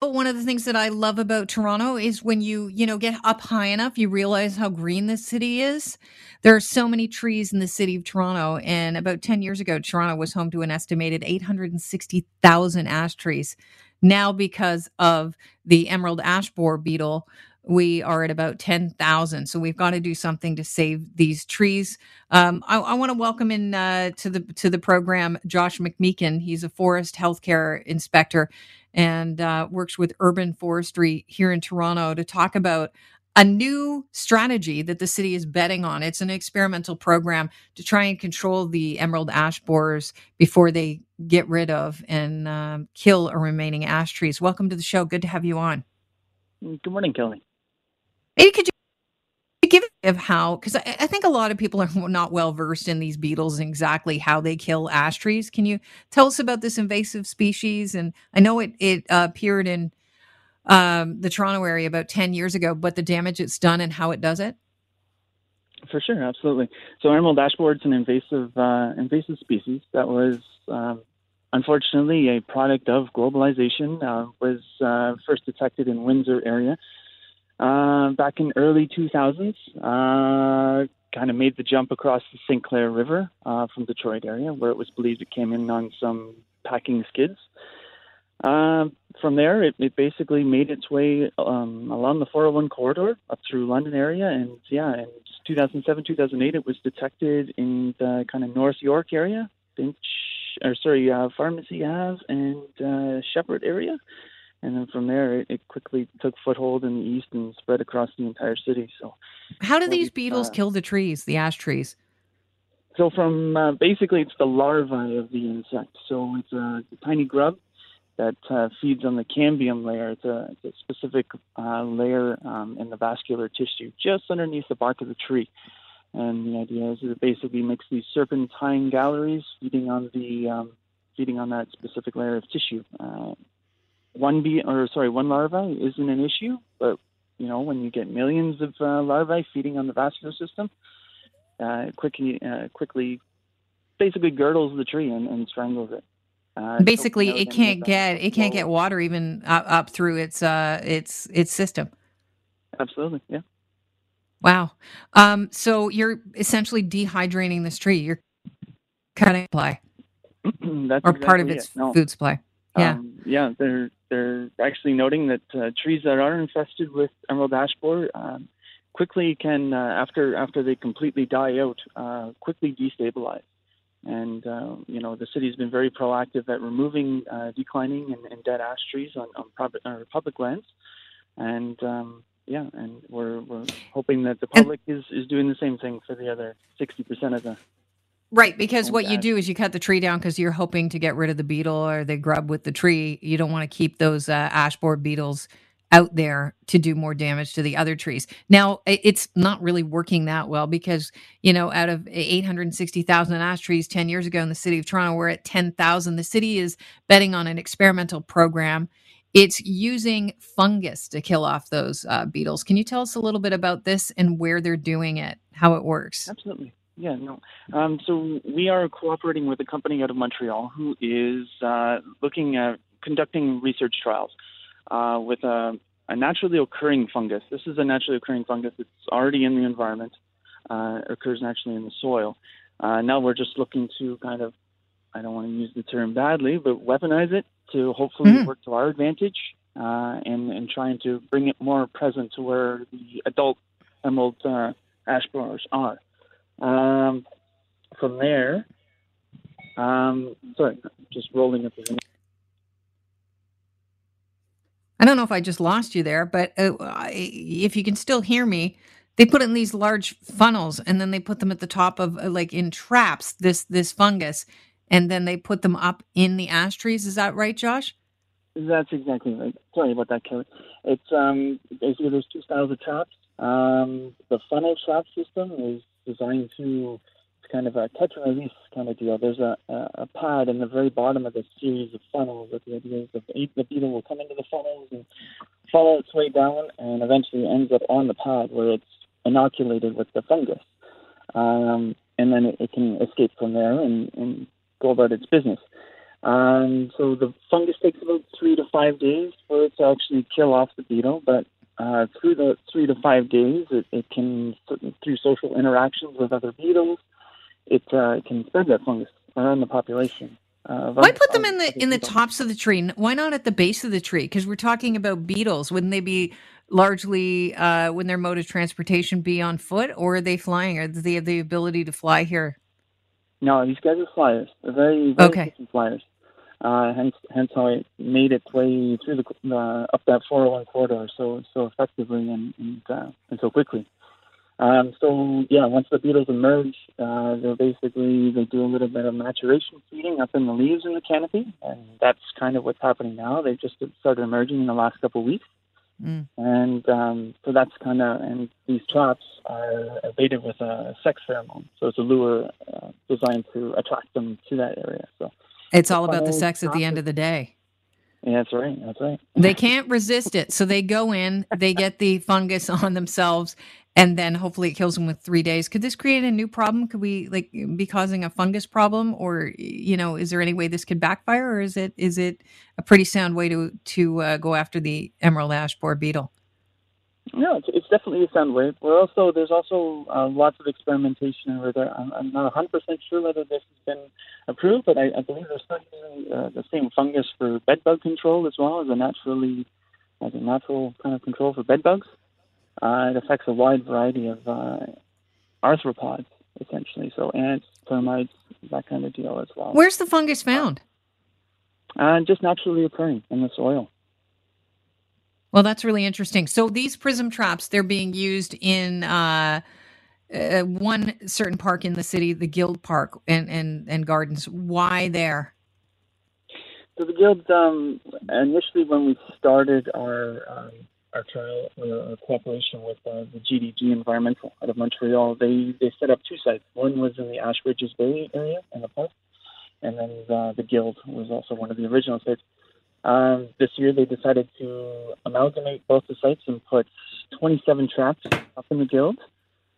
But one of the things that I love about Toronto is when you, you know, get up high enough, you realize how green this city is. There are so many trees in the city of Toronto. And about 10 years ago, Toronto was home to an estimated 860,000 ash trees. Now, because of the emerald ash borer beetle, we are at about 10,000. So we've got to do something to save these trees. Um, I, I want to welcome in uh, to the to the program Josh McMeekin. He's a forest healthcare inspector and uh, works with urban forestry here in Toronto to talk about a new strategy that the city is betting on. It's an experimental program to try and control the emerald ash borers before they get rid of and um, kill a remaining ash trees. Welcome to the show. Good to have you on. Good morning, Kelly. Maybe could you give of how? Because I, I, think a lot of people are not well versed in these beetles and exactly how they kill ash trees. Can you tell us about this invasive species? And I know it it uh, appeared in um, the Toronto area about ten years ago, but the damage it's done and how it does it. For sure, absolutely. So emerald ash borer is an invasive uh, invasive species that was um, unfortunately a product of globalization. Uh, was uh, first detected in Windsor area uh, back in early 2000s. Uh, kind of made the jump across the St. Clair River uh, from Detroit area, where it was believed it came in on some packing skids. Uh, from there, it, it, basically made its way um, along the 401 corridor up through London area, and yeah, in 2007, 2008, it was detected in the kind of North York area, Finch, or sorry, uh, Pharmacy Ave and uh, Sheppard area and then from there it, it, quickly took foothold in the east and spread across the entire city. So how do these beetles uh, kill the trees the ash trees? So from uh, basically it's the larvae of the insect. So it's a, tiny grub that uh, feeds on the cambium layer. It's a, it's a specific uh, layer um, in the vascular tissue just underneath the bark of the tree. And the idea is that it basically makes these serpentine galleries feeding on the um, feeding on that specific layer of tissue uh, one bee or sorry one larva isn't an issue, but you know when you get millions of uh, larvae feeding on the vascular system, uh, quickly uh, quickly basically girdles the tree and, and strangles it. Uh, basically, it can't get it can't get water even up, up through its uh, its its system. Absolutely, yeah. Wow. Um, so you're essentially dehydrating this tree. You're cutting supply, or exactly part of its it. No. food supply. Yeah, um, yeah. They're they're actually noting that uh, trees that are infested with emerald ash borer um, quickly can, uh, after after they completely die out, uh, quickly destabilize. And uh, you know the city's been very proactive at removing uh, declining and, and, dead ash trees on, on public, public lands, and um, yeah, and we're we're hoping that the public is, is doing the same thing for the other sixty percent of the Right, because what you do is you cut the tree down because you're hoping to get rid of the beetle or the grub with the tree. You don't want to keep those uh, ash borer beetles out there to do more damage to the other trees. Now, it's not really working that well because, you know, out of 860,000 ash trees 10 years ago in the city of Toronto, we're at 10,000. The city is betting on an experimental program. It's using fungus to kill off those uh, beetles. Can you tell us a little bit about this and where they're doing it, how it works? Absolutely. Yeah, no. Um, so we are cooperating with a company out of Montreal who is uh, looking at conducting research trials uh, with a, a, naturally occurring fungus. This is a naturally occurring fungus that's already in the environment, uh, occurs naturally in the soil. Uh, now we're just looking to kind of, I don't want to use the term badly, but weaponize it to hopefully mm-hmm. work to our advantage uh, and, and trying to bring it more present to where the adult emerald uh, ash borers are. Um, from there, um, sorry, just rolling up the. I don't know if I just lost you there, but uh, if you can still hear me, they put in these large funnels and then they put them at the top of uh, like in traps this this fungus and then they put them up in the ash trees. Is that right, Josh? That's exactly right. Sorry about that, Kelly. It's um basically there's two styles of traps. Um, the funnel trap system is designed to it's kind of a catch and release kind of deal. There's a, a, pad in the very bottom of the series of funnels that the idea is that the, the beetle will come into the funnels and follow its way down and eventually ends up on the pad where it's inoculated with the fungus. Um, and then it, it, can escape from there and, and go about its business. Um, so the fungus takes about three to five days for it to actually kill off the beetle, but uh, through the three to five days, it, it can, through social interactions with other beetles, it uh, can spread that fungus around the population. Uh, Why put them in the in the tops of the tree? Why not at the base of the tree? Because we're talking about beetles. Wouldn't they be largely uh, when their mode of transportation be on foot, or are they flying? Or do they have the ability to fly here? No, these guys are flyers. They're very very okay. flyers. Uh, hence, hence how it made its way through the uh, up that 401 corridor so so effectively and and, uh, and so quickly. Um, so yeah, once the beetles emerge, uh, they're basically they do a little bit of maturation feeding up in the leaves in the canopy, and that's kind of what's happening now. They've just started emerging in the last couple of weeks, mm. and um, so that's kind of and these traps are baited with a sex pheromone, so it's a lure uh, designed to attract them to that area. So it's all about the sex at the end of the day. Yeah, that's right. That's right. they can't resist it. So they go in, they get the fungus on themselves, and then hopefully it kills them with three days. Could this create a new problem? Could we like be causing a fungus problem, or you know, is there any way this could backfire, or is it is it a pretty sound way to to uh, go after the emerald ash borer beetle? No, it's, it's definitely a sound way. We're also there's also uh, lots of experimentation over there. I'm, I'm not 100 percent sure whether this has been approved, but I, I believe they're studying uh, the same fungus for bedbug control as well as a naturally as a natural kind of control for bedbugs. Uh, it affects a wide variety of uh, arthropods, essentially. So ants, termites, that kind of deal as well. Where's the fungus found? Uh, just naturally occurring in the soil. Well, that's really interesting. So these prism traps, they're being used in uh, uh, one certain park in the city, the Guild Park and, and, and Gardens. Why there? So the Guild, um, initially when we started our um, our trial uh, cooperation with uh, the GDG Environmental out of Montreal. They they set up two sites. One was in the Ashbridges Bay area in the park, and then the, the Guild was also one of the original sites. Um, this year, they decided to amalgamate both the sites and put 27 traps up in the Guild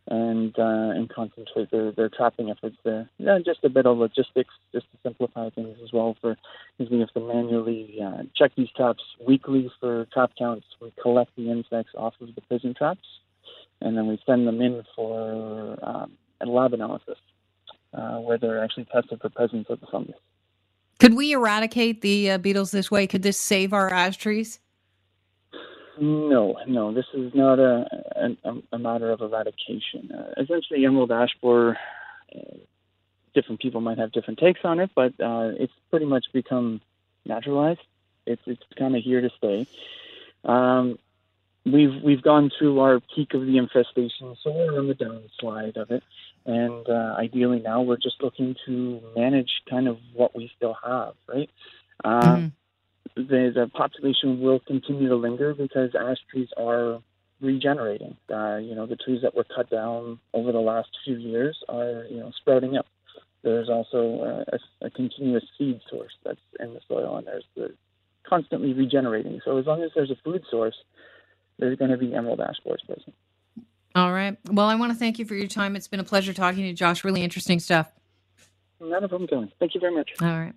and uh, and concentrate their, their trapping efforts there. Yeah, just a bit of logistics, just to simplify things as well. For because we have to manually uh, check these traps weekly for trap counts. We collect the insects off of the prism traps, and then we send them in for um, a lab analysis uh, where they're actually tested for presence of the fungus. Could we eradicate the uh, beetles this way? Could this save our ash trees? No, no, this is not a a, a matter of eradication. Uh, essentially, emerald ash borer. Uh, different people might have different takes on it, but uh, it's pretty much become naturalized. It's it's kind of here to stay. Um, we've we've gone through our peak of the infestation, so we're on the downslide of it, and uh, ideally now we're just looking to manage kind of what we still have, right? Uh, mm-hmm the, the population will continue to linger because ash trees are regenerating. Uh, you know, the trees that were cut down over the last few years are, you know, sprouting up. There's also a, a continuous seed source that's in the soil, and there's the constantly regenerating. So as long as there's a food source, there's going to be emerald ash present. All right. Well, I want to thank you for your time. It's been a pleasure talking to you, Josh. Really interesting stuff. Not a problem, Kelly. Thank you very much. All right.